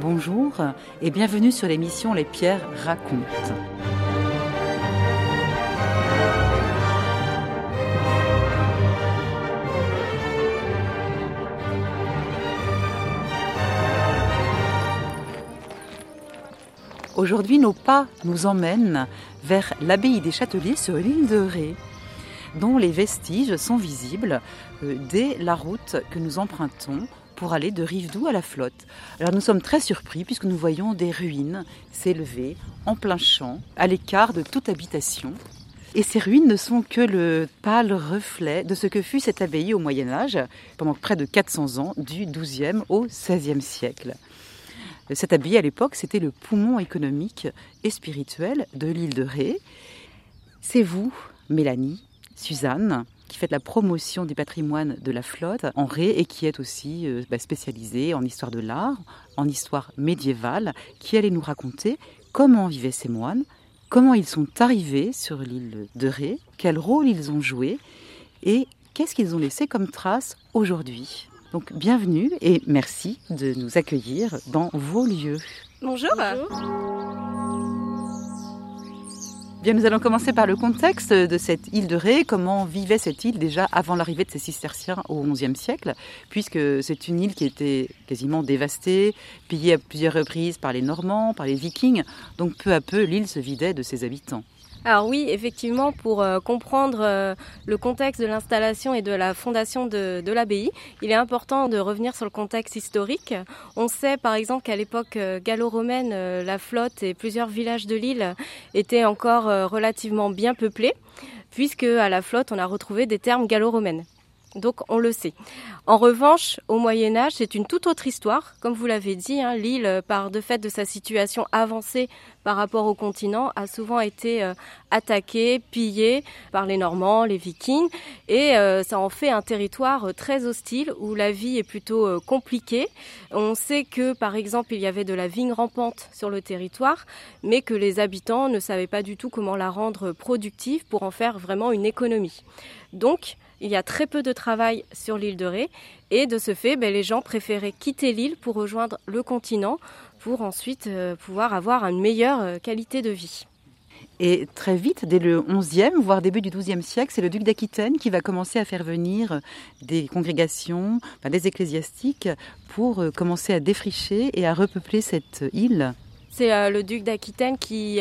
Bonjour et bienvenue sur l'émission Les Pierres racontent. Aujourd'hui, nos pas nous emmènent vers l'abbaye des Châteliers sur l'île de Ré, dont les vestiges sont visibles euh, dès la route que nous empruntons pour aller de Rivedoux à la flotte. Alors nous sommes très surpris puisque nous voyons des ruines s'élever en plein champ, à l'écart de toute habitation. Et ces ruines ne sont que le pâle reflet de ce que fut cette abbaye au Moyen Âge, pendant près de 400 ans, du XIIe au XVIe siècle. Cette abbaye, à l'époque, c'était le poumon économique et spirituel de l'île de Ré. C'est vous, Mélanie, Suzanne, qui faites la promotion du patrimoine de la flotte en Ré et qui est aussi euh, bah, spécialisée en histoire de l'art, en histoire médiévale, qui allait nous raconter comment vivaient ces moines, comment ils sont arrivés sur l'île de Ré, quel rôle ils ont joué et qu'est-ce qu'ils ont laissé comme trace aujourd'hui. Donc bienvenue et merci de nous accueillir dans vos lieux. Bonjour. Bien, nous allons commencer par le contexte de cette île de Ré. Comment vivait cette île déjà avant l'arrivée de ces cisterciens au XIe siècle, puisque c'est une île qui était quasiment dévastée, pillée à plusieurs reprises par les Normands, par les Vikings. Donc peu à peu, l'île se vidait de ses habitants. Alors oui, effectivement, pour euh, comprendre euh, le contexte de l'installation et de la fondation de, l'abbaye, il est important de revenir sur le contexte historique. On sait par exemple qu'à l'époque euh, gallo-romaine, la flotte et plusieurs villages de l'île étaient encore relativement bien peuplés, puisque à la flotte, on a retrouvé des termes gallo-romaines. Donc on le sait. En revanche, au Moyen Âge, c'est une toute autre histoire. Comme vous l'avez dit, hein, l'île, par de fait de sa situation avancée par rapport au continent, a souvent été euh, attaquée, pillée par les Normands, les Vikings, et euh, ça en fait un territoire euh, très hostile où la vie est plutôt compliquée. On sait que, par exemple, il y avait de la vigne rampante sur le territoire, mais que les habitants ne savaient pas du tout comment la rendre productive pour en faire vraiment une économie. Donc, il y a très peu de travail sur l'île de Ré et de ce fait, ben, les gens préféraient quitter l'île pour rejoindre le continent pour ensuite euh, pouvoir avoir une meilleure euh, qualité de vie. Et très vite, dès le 11e, voire début du 12e siècle, c'est le duc d'Aquitaine qui va commencer à faire venir des congrégations, des ecclésiastiques, pour euh, commencer à défricher et à repeupler cette île. C'est le duc d'Aquitaine qui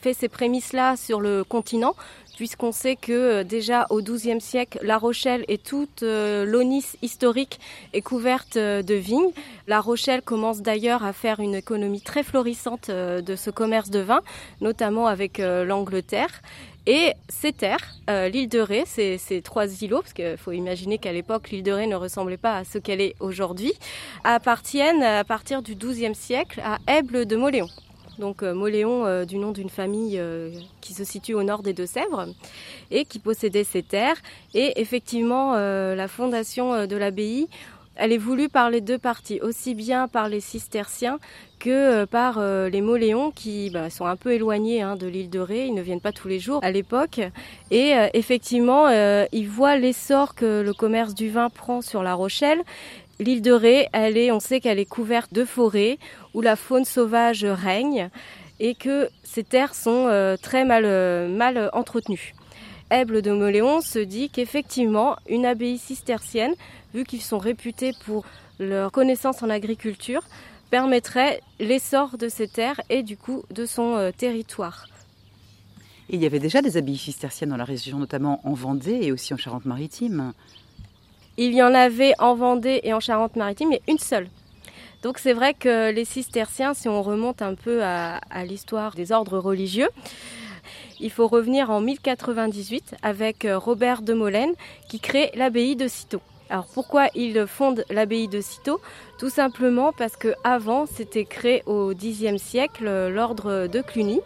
fait ces prémices-là sur le continent, puisqu'on sait que euh, déjà au XIIe siècle, La Rochelle et toute euh, l'Onis historique est couverte euh, de vignes. La Rochelle commence d'ailleurs à faire une économie très florissante de ce commerce de vin, notamment avec l'Angleterre. Et ces terres, l'île de Ré, ces, trois îlots, parce qu'il faut imaginer qu'à l'époque l'île de Ré ne ressemblait pas à ce qu'elle est aujourd'hui, appartiennent à partir du XIIe siècle à Aible de Moléon donc euh, Moléon euh, du nom d'une famille euh, qui se situe au nord des Deux-Sèvres et qui possédait ces terres. Et effectivement, la fondation de l'abbaye, elle est voulue par les deux parties, aussi bien par les cisterciens que par les Moléons qui bah, sont un peu éloignés hein, de l'île de Ré, ils ne viennent pas tous les jours à l'époque. Et effectivement, ils voient l'essor que le commerce du vin prend sur La Rochelle L'île de Ré, on sait qu'elle est couverte de forêts où la faune sauvage règne et que ces terres sont euh, très mal, euh, entretenues. Aible de Moléon se dit qu'effectivement, une abbaye cistercienne, vu qu'ils sont réputés pour leur connaissance en agriculture, permettrait l'essor de ces terres et du coup de son euh, territoire. il y avait déjà des abbayes cisterciennes dans la région, notamment en Vendée et aussi en Charente-Maritime. Il y en avait en Vendée et en Charente-Maritime, mais une seule. Donc c'est vrai que les cisterciens, si on remonte un peu à, l'histoire des ordres religieux, il faut revenir en 1098 avec euh, Robert de Molène qui crée l'abbaye de Cîteaux. Alors pourquoi il fonde l'abbaye de Cîteaux? Tout simplement parce que avant c'était créé au Xe siècle euh, l'ordre de Cluny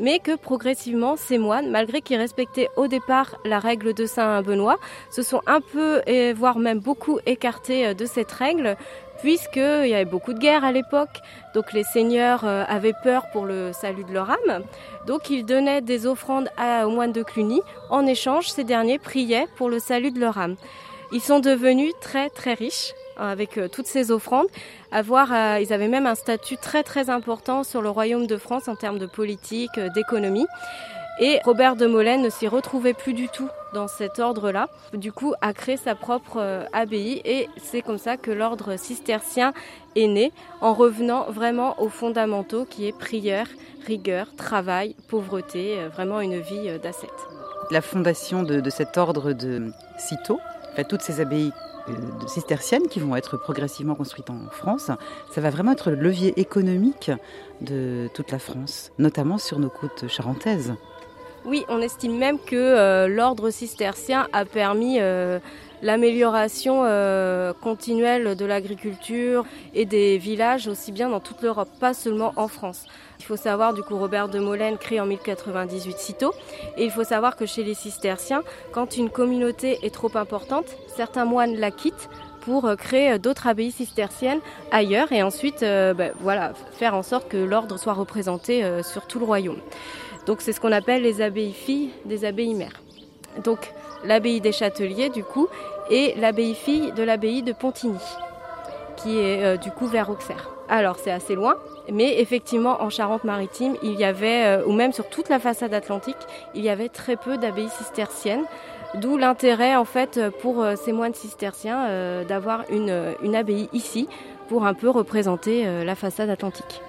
mais que progressivement ces moines, malgré qu'ils respectaient au départ la règle de Saint Benoît, se sont un peu, voire même beaucoup écartés euh, de cette règle, puisqu'il y avait beaucoup de guerres à l'époque, donc les seigneurs euh, avaient peur pour le salut de leur âme, donc ils donnaient des offrandes aux moines de Cluny, en échange ces derniers priaient pour le salut de leur âme. Ils sont devenus très très riches avec euh, toutes ces offrandes. Avoir, euh, ils avaient même un statut très très important sur le royaume de France en termes de politique, d'économie. Et Robert de Molène ne s'y retrouvait plus du tout dans cet ordre-là. Du coup, a créé sa propre euh, abbaye et c'est comme ça que l'ordre cistercien est né en revenant vraiment aux fondamentaux qui est prière, rigueur, travail, pauvreté, euh, vraiment une vie euh, d'ascète. La fondation de, cet ordre de Cîteaux, toutes ces abbayes cisterciennes qui vont être progressivement construites en France, ça va vraiment être le levier économique de toute la France, notamment sur nos côtes charentaises. Oui, on estime même que euh, l'ordre cistercien a permis euh, l'amélioration euh, continuelle de l'agriculture et des villages aussi bien dans toute l'Europe, pas seulement en France. Il faut savoir, du coup, Robert de Molène crée en 1098 Cîteaux. Et il faut savoir que chez les cisterciens, quand une communauté est trop importante, certains moines la quittent pour créer d'autres abbayes cisterciennes ailleurs et ensuite ben, voilà, faire en sorte que l'ordre soit représenté sur tout le royaume. Donc c'est ce qu'on appelle les abbayes filles des abbayes mères. Donc l'abbaye des Châteliers du coup et l'abbaye fille de l'abbaye de Pontigny qui est euh, du coup vers Auxerre. Alors c'est assez loin, mais effectivement en Charente-Maritime, il y avait, euh, ou même sur toute la façade atlantique, il y avait très peu d'abbayes cisterciennes. D'où l'intérêt en fait pour euh, ces moines cisterciens d'avoir une, une abbaye ici pour un peu représenter la façade atlantique.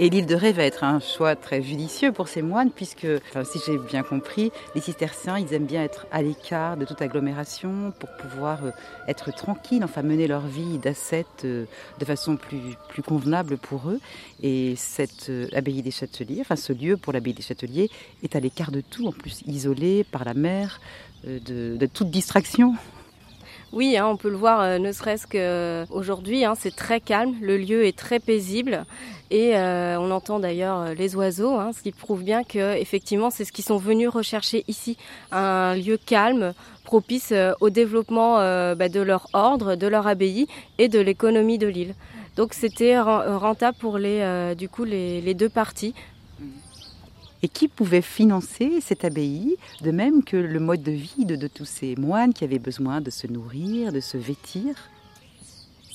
Et l'île de Ré va être un choix très judicieux pour ces moines, puisque, si j'ai bien compris, les cisterciens, ils aiment bien être à l'écart de toute agglomération pour pouvoir euh, être tranquilles, enfin mener leur vie d'ascète euh, de façon plus, convenable pour eux. Et cette euh, abbaye des Châteliers, enfin ce lieu pour l'abbaye des Châteliers, est à l'écart de tout, en plus isolé par la mer, de toute distraction. Oui, hein, on peut le voir, ne serait-ce qu'aujourd'hui, hein, c'est très calme, le lieu est très paisible. Et euh, on entend d'ailleurs euh, les oiseaux, hein, ce qui prouve bien que effectivement c'est ce qu'ils sont venus rechercher ici, un lieu calme, propice euh, au développement bah, de leur ordre, de leur abbaye et de l'économie de l'île. Donc c'était rentable pour les, du coup les, deux parties. Et qui pouvait financer cette abbaye, de même que le mode de vie de tous ces moines qui avaient besoin de se nourrir, de se vêtir?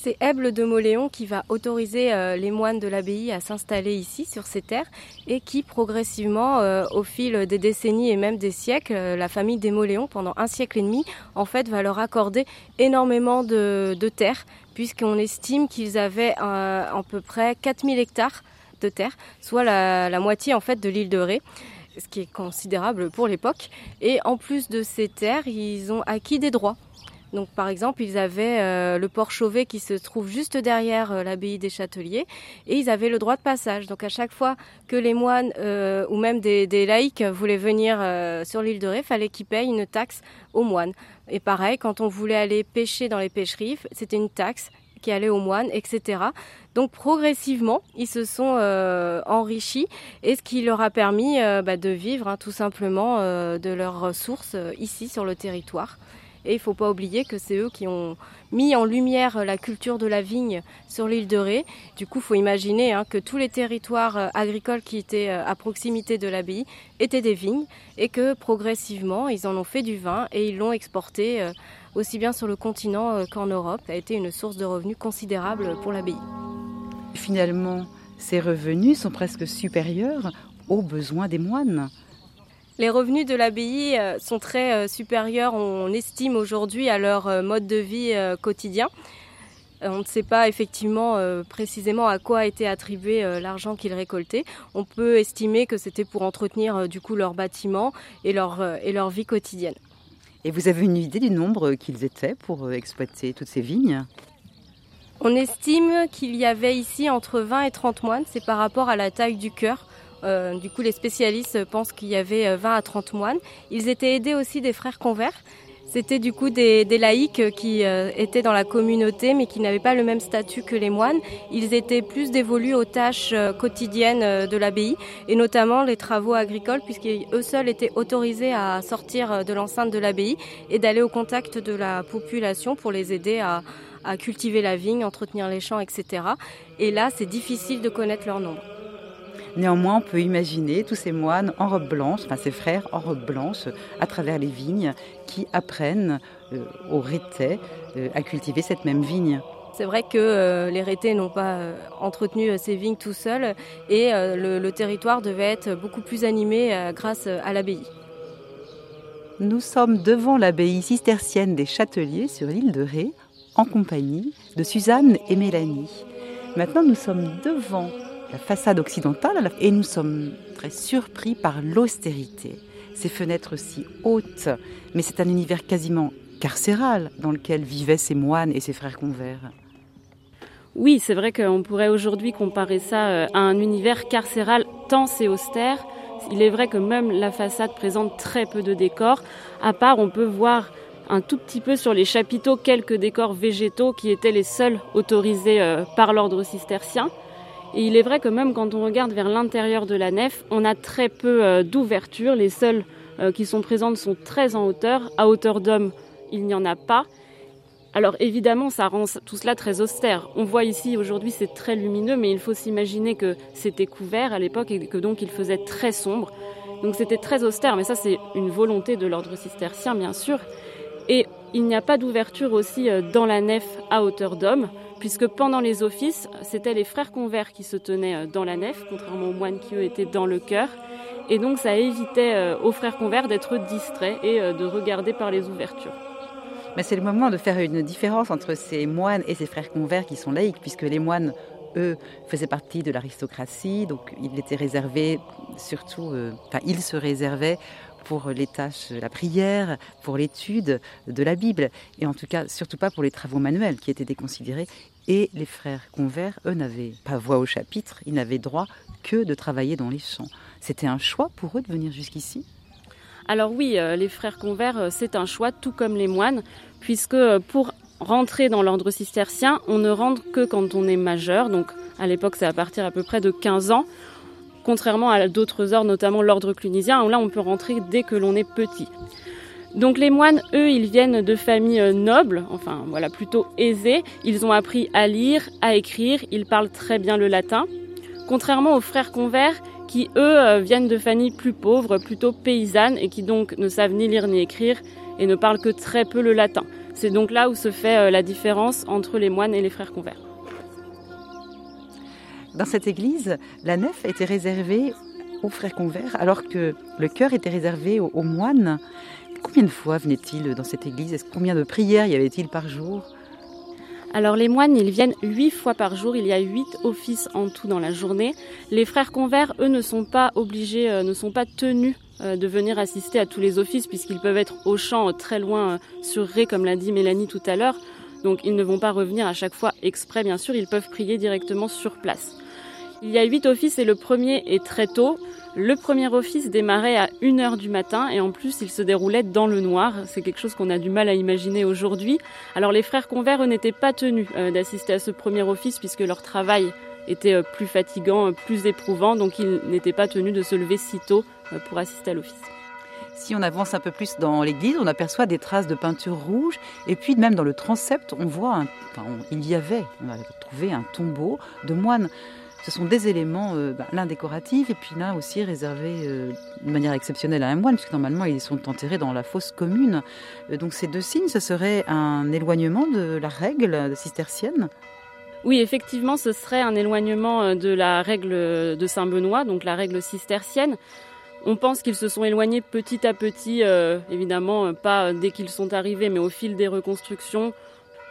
C'est Eble de Moléon qui va autoriser euh, les moines de l'abbaye à s'installer ici, sur ces terres, et qui progressivement, euh, au fil des décennies et même des siècles, euh, la famille des Moléons, pendant un siècle et demi, en fait, va leur accorder énormément de, terres, puisqu'on estime qu'ils avaient à peu près 4000 hectares de terre, soit la, moitié en fait de l'île de Ré ce qui est considérable pour l'époque. Et en plus de ces terres, ils ont acquis des droits donc par exemple, ils avaient euh, le port Chauvet qui se trouve juste derrière euh, l'abbaye des Châteliers et ils avaient le droit de passage. Donc à chaque fois que les moines euh, ou même des, laïcs voulaient venir sur l'île de Ré, fallait qu'ils payent une taxe aux moines. Et pareil, quand on voulait aller pêcher dans les pêcheries, c'était une taxe qui allait aux moines, etc. Donc progressivement, ils se sont enrichis et ce qui leur a permis bah, de vivre hein, tout simplement de leurs ressources ici sur le territoire. Et il ne faut pas oublier que c'est eux qui ont mis en lumière la culture de la vigne sur l'île de Ré. Du coup, il faut imaginer hein, que tous les territoires euh, agricoles qui étaient euh, à proximité de l'abbaye étaient des vignes et que progressivement, ils en ont fait du vin et ils l'ont exporté euh, aussi bien sur le continent qu'en Europe. A été une source de revenus considérable pour l'abbaye. Finalement, ces revenus sont presque supérieurs aux besoins des moines. Les revenus de l'abbaye euh, sont très euh, supérieurs, on estime aujourd'hui, à leur euh, mode de vie quotidien. On ne sait pas effectivement précisément à quoi a été attribué l'argent qu'ils récoltaient. On peut estimer que c'était pour entretenir du coup leur bâtiment et leur, et leur vie quotidienne. Et vous avez une idée du nombre qu'ils étaient pour exploiter toutes ces vignes? On estime qu'il y avait ici entre 20 et 30 moines, c'est par rapport à la taille du cœur. Euh, du coup, les spécialistes pensent qu'il y avait 20 euh, à 30 moines. Ils étaient aidés aussi des frères convers. C'était du coup des, laïcs qui euh, étaient dans la communauté mais qui n'avaient pas le même statut que les moines. Ils étaient plus dévolus aux tâches quotidiennes de l'abbaye et notamment les travaux agricoles puisqu'eux seuls étaient autorisés à sortir de l'enceinte de l'abbaye et d'aller au contact de la population pour les aider à cultiver la vigne, entretenir les champs, etc. Et là, c'est difficile de connaître leur nombre. Néanmoins, on peut imaginer tous ces moines en robe blanche, enfin ces frères en robe blanche, à travers les vignes, qui apprennent euh, aux rétais euh, à cultiver cette même vigne. C'est vrai que euh, les rétés n'ont pas entretenu ces vignes tout seuls et le, territoire devait être beaucoup plus animé grâce à l'abbaye. Nous sommes devant l'abbaye cistercienne des Châteliers sur l'île de Ré, en compagnie de Suzanne et Mélanie. Maintenant, nous sommes devant la façade occidentale et nous sommes très surpris par l'austérité. Ces fenêtres si hautes, mais c'est un univers quasiment carcéral dans lequel vivaient ces moines et ces frères convers. Oui, c'est vrai qu'on pourrait aujourd'hui comparer ça euh, à un univers carcéral tant c'est austère. Il est vrai que même la façade présente très peu de décors, à part on peut voir un tout petit peu sur les chapiteaux quelques décors végétaux qui étaient les seuls autorisés euh, par l'ordre cistercien. Et il est vrai que même quand on regarde vers l'intérieur de la nef, on a très peu euh, d'ouvertures. Les seules euh, qui sont présentes sont très en hauteur. À hauteur d'homme, il n'y en a pas. Alors évidemment, ça rend tout cela très austère. On voit ici aujourd'hui c'est très lumineux, mais il faut s'imaginer que c'était couvert à l'époque et que donc il faisait très sombre. Donc c'était très austère, mais ça c'est une volonté de l'ordre cistercien bien sûr. Et il n'y a pas d'ouverture aussi euh, dans la nef à hauteur d'homme puisque pendant les offices, c'était les frères convers qui se tenaient euh, dans la nef, contrairement aux moines qui, eux, étaient dans le chœur. Et donc, ça évitait euh, aux frères convers d'être distraits et euh, de regarder par les ouvertures. Mais c'est le moment de faire une différence entre ces moines et ces frères convers qui sont laïcs, puisque les moines, eux, faisaient partie de l'aristocratie, donc ils étaient réservés surtout, enfin, ils se réservaient pour les tâches, la prière, pour l'étude de la Bible, et en tout cas surtout pas pour les travaux manuels qui étaient déconsidérés. Et les frères convers, eux, n'avaient pas voix au chapitre, ils n'avaient droit que de travailler dans les champs. C'était un choix pour eux de venir jusqu'ici? Alors oui, euh, les frères convers, euh, c'est un choix, tout comme les moines, puisque euh, pour rentrer dans l'ordre cistercien, on ne rentre que quand on est majeur, donc à l'époque c'est à partir à peu près de 15 ans contrairement à d'autres ordres, notamment l'ordre clunisien, où là on peut rentrer dès que l'on est petit. Donc les moines, eux, ils viennent de familles euh, nobles, enfin voilà, plutôt aisées. Ils ont appris à lire, à écrire, ils parlent très bien le latin. Contrairement aux frères convers, qui eux euh, viennent de familles plus pauvres, plutôt paysannes, et qui donc ne savent ni lire ni écrire et ne parlent que très peu le latin. C'est donc là où se fait euh, la différence entre les moines et les frères convers. Dans cette église, la nef était réservée aux frères convers, alors que le chœur était réservé aux, moines. Combien de fois venaient-ils dans cette église? Combien de prières y avait-il par jour? Alors les moines, ils viennent huit fois par jour, il y a huit offices en tout dans la journée. Les frères convers, eux, ne sont pas obligés, euh, ne sont pas tenus euh, de venir assister à tous les offices puisqu'ils peuvent être au champ euh, très loin sur Ré, comme l'a dit Mélanie tout à l'heure. Donc ils ne vont pas revenir à chaque fois exprès, bien sûr, ils peuvent prier directement sur place. Il y a huit offices et le premier est très tôt. Le premier office démarrait à 1h du matin et en plus il se déroulait dans le noir. C'est quelque chose qu'on a du mal à imaginer aujourd'hui. Alors les frères convers n'étaient pas tenus euh, d'assister à ce premier office puisque leur travail était euh, plus fatigant, euh, plus éprouvant, donc ils n'étaient pas tenus de se lever si tôt pour assister à l'office. Si on avance un peu plus dans l'église, on aperçoit des traces de peinture rouge. Et puis même dans le transept, on voit, un, il y avait, on a trouvé un tombeau de moines. Ce sont des éléments, euh, bah, l'un décoratif et puis l'un aussi réservé euh, de manière exceptionnelle à un moine, puisque normalement ils sont enterrés dans la fosse commune. Euh, donc ces deux signes, ce serait un éloignement de la règle cistercienne? Oui, effectivement, ce serait un éloignement de la règle de Saint-Benoît, donc la règle cistercienne. On pense qu'ils se sont éloignés petit à petit, évidemment pas dès qu'ils sont arrivés, mais au fil des reconstructions,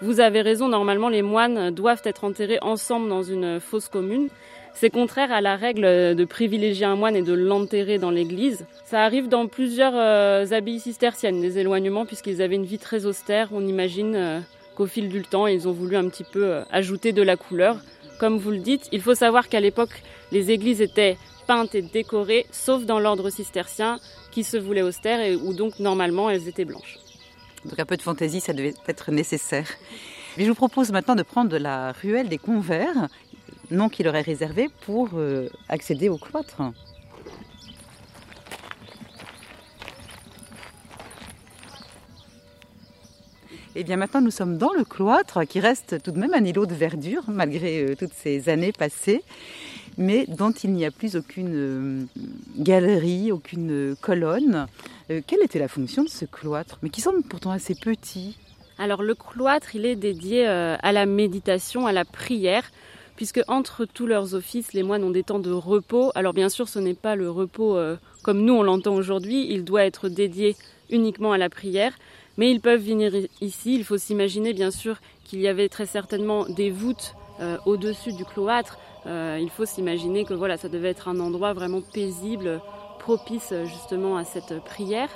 vous avez raison, normalement les moines doivent être enterrés ensemble dans une fosse commune. C'est contraire à la règle de privilégier un moine et de l'enterrer dans l'église. Ça arrive dans plusieurs euh, abbayes cisterciennes, des éloignements, puisqu'ils avaient une vie très austère. On imagine euh, qu'au fil du temps, ils ont voulu un petit peu euh, ajouter de la couleur. Comme vous le dites, il faut savoir qu'à l'époque, les églises étaient peintes et décorées, sauf dans l'ordre cistercien, qui se voulait austère et où donc normalement elles étaient blanches. Donc un peu de fantaisie, ça devait être nécessaire. Mais je vous propose maintenant de prendre la ruelle des Convers, nom qui leur est réservé pour euh, accéder au cloître. Et eh bien maintenant, nous sommes dans le cloître, qui reste tout de même un îlot de verdure, malgré euh, toutes ces années passées, mais dont il n'y a plus aucune euh, galerie, aucune colonne. Euh, quelle était la fonction de ce cloître Mais qui semble pourtant assez petit? Alors le cloître, il est dédié à la méditation, à la prière, puisque entre tous leurs offices, les moines ont des temps de repos. Alors bien sûr, ce n'est pas le repos comme nous on l'entend aujourd'hui, il doit être dédié uniquement à la prière, mais ils peuvent venir ici. Il faut s'imaginer bien sûr qu'il y avait très certainement des voûtes euh, au-dessus du cloître. Euh, il faut s'imaginer que voilà, ça devait être un endroit vraiment paisible, propice justement à cette prière.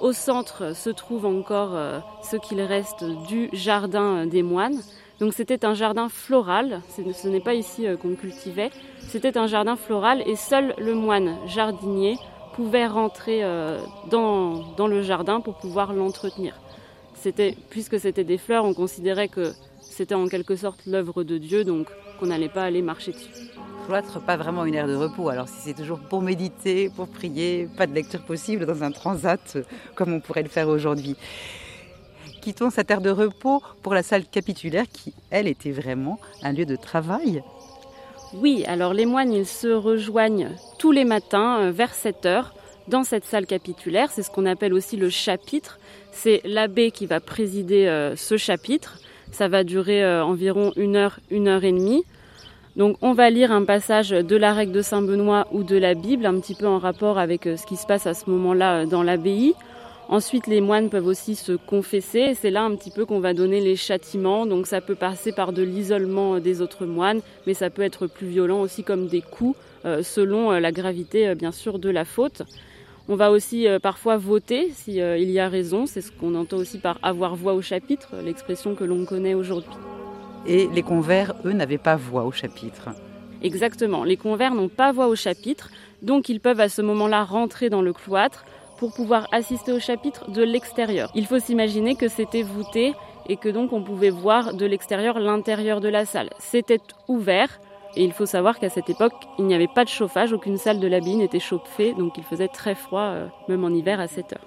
Au centre se trouve encore euh, ce qu'il reste du jardin des moines. Donc c'était un jardin floral, ce n'est pas ici qu'on cultivait, c'était un jardin floral et seul le moine jardinier pouvait rentrer euh, dans le jardin pour pouvoir l'entretenir. C'était, puisque c'était des fleurs, on considérait que c'était en quelque sorte l'œuvre de Dieu, donc qu'on n'allait pas aller marcher dessus. Cloître, pas vraiment une aire de repos. Alors si c'est toujours pour méditer, pour prier, pas de lecture possible dans un transat comme on pourrait le faire aujourd'hui. Quittons cette aire de repos pour la salle capitulaire qui, elle, était vraiment un lieu de travail oui, alors les moines, ils se rejoignent tous les matins euh, vers 7 heures dans cette salle capitulaire. C'est ce qu'on appelle aussi le chapitre. C'est l'abbé qui va présider euh, ce chapitre. Ça va durer euh, environ une heure, une heure et demie. Donc on va lire un passage de la règle de Saint-Benoît ou de la Bible, un petit peu en rapport avec ce qui se passe à ce moment-là dans l'abbaye. Ensuite, les moines peuvent aussi se confesser. C'est là un petit peu qu'on va donner les châtiments. Donc ça peut passer par de l'isolement des autres moines, mais ça peut être plus violent aussi comme des coups, euh, selon euh, la gravité euh, bien sûr de la faute. On va aussi parfois voter s'il y a raison. C'est ce qu'on entend aussi par avoir voix au chapitre, l'expression que l'on connaît aujourd'hui. Et les convers, eux, n'avaient pas voix au chapitre. Exactement. Les convers n'ont pas voix au chapitre, donc ils peuvent à ce moment-là rentrer dans le cloître, pour pouvoir assister au chapitre de l'extérieur. Il faut s'imaginer que c'était voûté et que donc on pouvait voir de l'extérieur l'intérieur de la salle. C'était ouvert et il faut savoir qu'à cette époque, il n'y avait pas de chauffage, aucune salle de l'abbaye n'était chauffée, donc il faisait très froid, euh, même en hiver à 7 heures.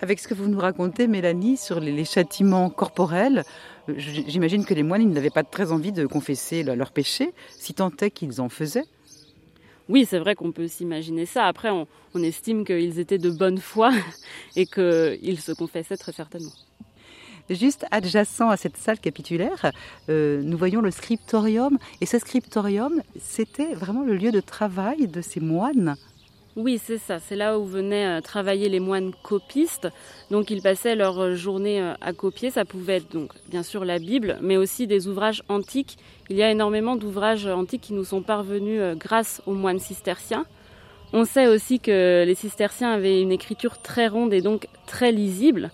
Avec ce que vous nous racontez, Mélanie, sur les, châtiments corporels, euh, j'imagine que les moines n'avaient pas très envie de confesser leurs péchés, si tant est qu'ils en faisaient. Oui, c'est vrai qu'on peut s'imaginer ça. Après, on, estime qu'ils étaient de bonne foi et qu'ils se confessaient très certainement. Juste adjacent à cette salle capitulaire, euh, nous voyons le scriptorium. Et ce scriptorium, c'était vraiment le lieu de travail de ces moines oui, c'est ça. C'est là où venaient euh, travailler les moines copistes. Donc, ils passaient leur euh, journée à copier. Ça pouvait être donc bien sûr la Bible, mais aussi des ouvrages antiques. Il y a énormément d'ouvrages antiques qui nous sont parvenus grâce aux moines cisterciens. On sait aussi que les cisterciens avaient une écriture très ronde et donc très lisible.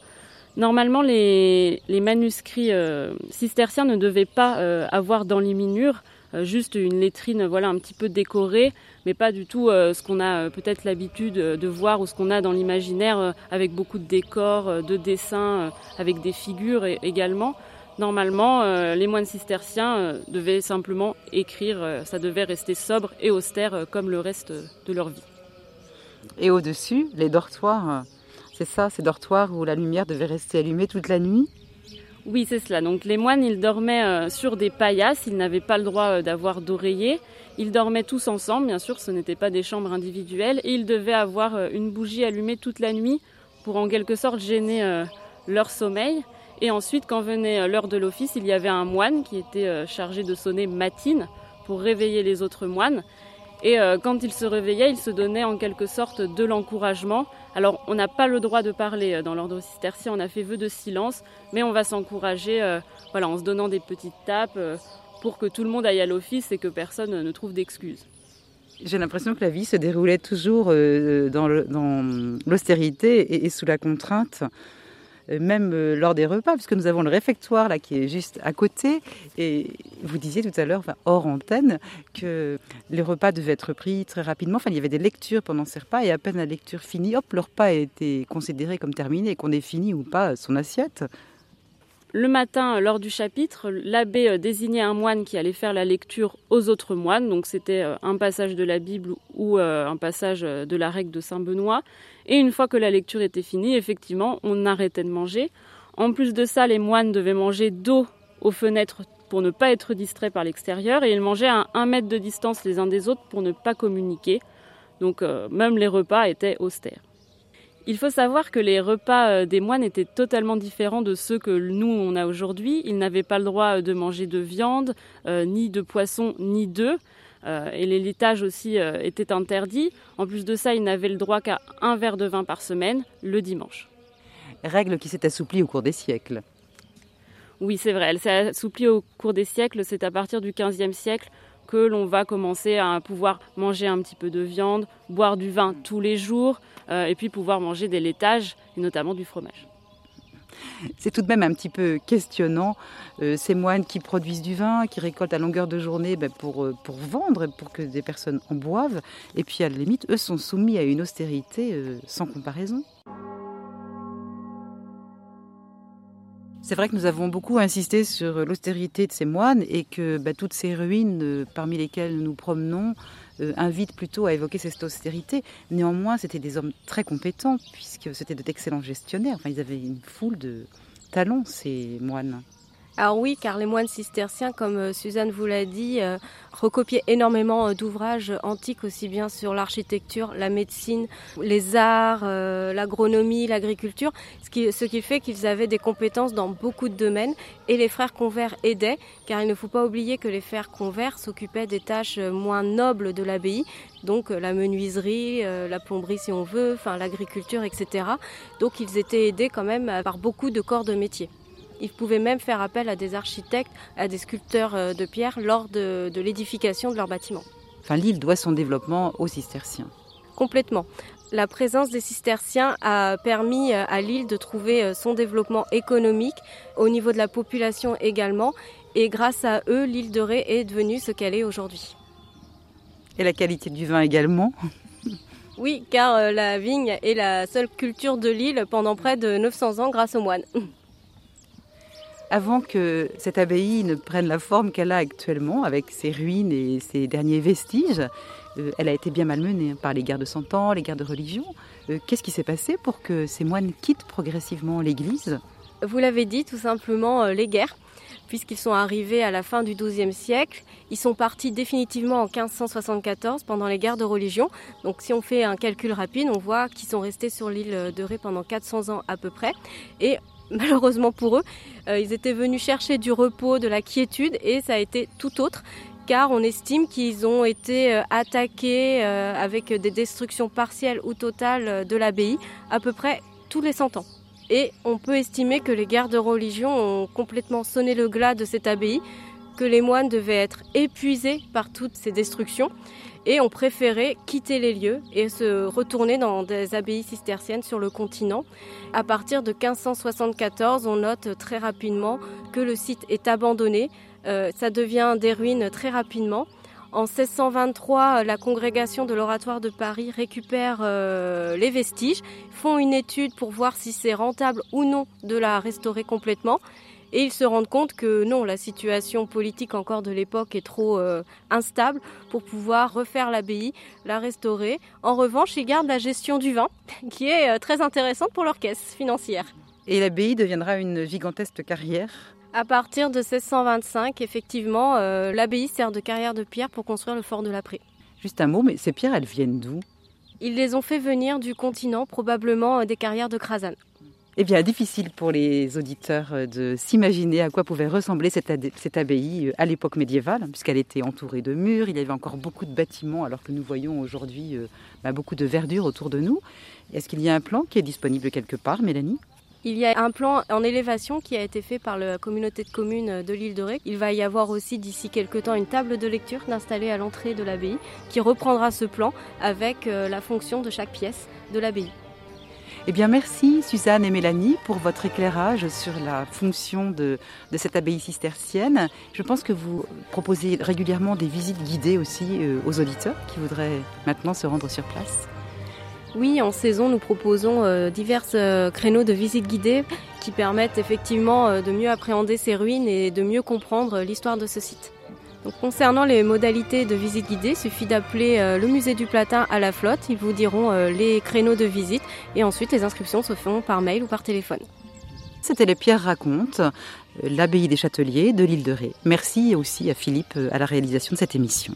Normalement, les, manuscrits cisterciens ne devaient pas avoir d'enluminure, juste une lettrine voilà un petit peu décorée mais pas du tout euh, ce qu'on a euh, peut-être l'habitude euh, de voir ou ce qu'on a dans l'imaginaire avec beaucoup de décors, de dessins, avec des figures également. Normalement, les moines cisterciens devaient simplement écrire, ça devait rester sobre et austère comme le reste de leur vie. Et au-dessus, les dortoirs, c'est ça, ces dortoirs où la lumière devait rester allumée toute la nuit oui, c'est cela. Donc les moines, ils dormaient sur des paillasses, ils n'avaient pas le droit d'avoir d'oreiller. Ils dormaient tous ensemble, bien sûr, ce n'étaient pas des chambres individuelles, et ils devaient avoir euh, une bougie allumée toute la nuit pour en quelque sorte gêner euh, leur sommeil. Et ensuite, quand venait euh, l'heure de l'office, il y avait un moine qui était chargé de sonner matine pour réveiller les autres moines. Et quand il se réveillait, il se donnait en quelque sorte de l'encouragement. Alors, on n'a pas le droit de parler dans l'ordre cistercien, on a fait vœu de silence, mais on va s'encourager voilà, en se donnant des petites tapes, pour que tout le monde aille à l'office et que personne ne trouve d'excuses. J'ai l'impression que la vie se déroulait toujours euh, dans l'austérité et, sous la contrainte, euh, même euh, lors des repas, puisque nous avons le réfectoire là qui est juste à côté. Et vous disiez tout à l'heure, hors antenne, que les repas devaient être pris très rapidement. Enfin, il y avait des lectures pendant ces repas et à peine la lecture finie, hop, le repas été considéré comme terminé, qu'on ait fini ou pas son assiette. Le matin, lors du chapitre, l'abbé euh, désignait un moine qui allait faire la lecture aux autres moines. Donc c'était euh, un passage de la Bible ou euh, un passage de la règle de Saint Benoît. Et une fois que la lecture était finie, effectivement, on arrêtait de manger. En plus de ça, les moines devaient manger dos aux fenêtres pour ne pas être distraits par l'extérieur et ils mangeaient à un mètre de distance les uns des autres pour ne pas communiquer. Donc euh, même les repas étaient austères. Il faut savoir que les repas euh, des moines étaient totalement différents de ceux que nous on a aujourd'hui. Ils n'avaient pas le droit de manger de viande, euh, ni de poisson, ni d'œufs. et les laitages aussi étaient interdits. En plus de ça, ils n'avaient le droit qu'à un verre de vin par semaine, le dimanche. Règle qui s'est assouplie au cours des siècles. Oui, c'est vrai, elle s'est assouplie au cours des siècles. C'est à partir du XVe siècle que l'on va commencer à pouvoir manger un petit peu de viande, boire du vin tous les jours euh, et puis pouvoir manger des laitages et notamment du fromage. C'est tout de même un petit peu questionnant, euh, ces moines qui produisent du vin, qui récoltent à longueur de journée ben, pour, euh, pour vendre, pour que des personnes en boivent, et puis à la limite, eux sont soumis à une austérité sans comparaison. C'est vrai que nous avons beaucoup insisté sur l'austérité de ces moines et que bah, toutes ces ruines euh, parmi lesquelles nous promenons euh, invitent plutôt à évoquer cette austérité. Néanmoins, c'était des hommes très compétents puisque c'était d'excellents gestionnaires. Enfin, ils avaient une foule de talents, ces moines. Alors oui, car les moines cisterciens, comme euh, Suzanne vous l'a dit, euh, recopiaient énormément euh, d'ouvrages antiques, aussi bien sur l'architecture, la médecine, les arts, l'agronomie, l'agriculture, ce qui, ce qui fait qu'ils avaient des compétences dans beaucoup de domaines. Et les frères convers aidaient, car il ne faut pas oublier que les frères convers s'occupaient des tâches moins nobles de l'abbaye, donc la menuiserie, la plomberie si on veut, enfin l'agriculture, etc. Donc ils étaient aidés quand même par beaucoup de corps de métier. Ils pouvaient même faire appel à des architectes, à des sculpteurs euh, de pierre lors de, l'édification de leur bâtiment. Enfin, l'île doit son développement aux cisterciens. Complètement. La présence des cisterciens a permis euh, à l'île de trouver euh, son développement économique, au niveau de la population également, et grâce à eux, l'île de Ré est devenue ce qu'elle est aujourd'hui. Et la qualité du vin également Oui, car la vigne est la seule culture de l'île pendant près de 900 ans grâce aux moines. avant que cette abbaye ne prenne la forme qu'elle a actuellement, avec ses ruines et ses derniers vestiges, euh, elle a été bien malmenée par les guerres de Cent Ans, les guerres de religion. Euh, qu'est-ce qui s'est passé pour que ces moines quittent progressivement l'Église? Vous l'avez dit, tout simplement euh, les guerres puisqu'ils sont arrivés à la fin du XIIe siècle. Ils sont partis définitivement en 1574 pendant les guerres de religion. Donc si on fait un calcul rapide, on voit qu'ils sont restés sur l'île de Ré pendant 400 ans à peu près. Et malheureusement pour eux. Euh, ils étaient venus chercher du repos, de la quiétude et ça a été tout autre car on estime qu'ils ont été euh, attaqués euh, avec des destructions partielles ou totales de l'abbaye à peu près tous les 100 ans. Et on peut estimer que les guerres de religion ont complètement sonné le glas de cette abbaye, les moines devaient être épuisés par toutes ces destructions et ont préféré quitter les lieux et se retourner dans des abbayes cisterciennes sur le continent. À partir de 1574, on note très rapidement que le site est abandonné. Euh, ça devient des ruines très rapidement. En 1623, la congrégation de l'Oratoire de Paris récupère euh, les vestiges, font une étude pour voir si c'est rentable ou non de la restaurer complètement. Et ils se rendent compte que non, la situation politique encore de l'époque est trop euh, instable pour pouvoir refaire l'abbaye, la restaurer. En revanche, ils gardent la gestion du vin, qui est euh, très intéressante pour leur caisse financière. Et l'abbaye deviendra une gigantesque carrière à partir de 1625, effectivement, euh, l'abbaye sert de carrière de pierre pour construire le fort de l'Après. Juste un mot, mais ces pierres, elles viennent d'où? Ils les ont fait venir du continent, probablement des carrières de Krasan. Eh bien, difficile pour les auditeurs euh, de s'imaginer à quoi pouvait ressembler cette, abbaye euh, à l'époque médiévale, puisqu'elle était entourée de murs, il y avait encore beaucoup de bâtiments, alors que nous voyons aujourd'hui euh, bah, beaucoup de verdure autour de nous. Est-ce qu'il y a un plan qui est disponible quelque part, Mélanie? Il y a un plan en élévation qui a été fait par la communauté de communes de l'île de Ré. Il va y avoir aussi d'ici quelques temps une table de lecture installée à l'entrée de l'abbaye qui reprendra ce plan avec la fonction de chaque pièce de l'abbaye. Eh bien, merci Suzanne et Mélanie pour votre éclairage sur la fonction de, cette abbaye cistercienne. Je pense que vous proposez régulièrement des visites guidées aussi euh, aux auditeurs qui voudraient maintenant se rendre sur place. Oui, en saison, nous proposons euh, divers euh, créneaux de visites guidées qui permettent effectivement de mieux appréhender ces ruines et de mieux comprendre l'histoire de ce site concernant les modalités de visite guidée, il suffit d'appeler euh, le musée du Platin à la flotte. Ils vous diront euh, les créneaux de visite et ensuite les inscriptions se font par mail ou par téléphone. C'était les Pierres racontent, l'abbaye des Châteliers de l'île de Ré. Merci aussi à Philippe à la réalisation de cette émission.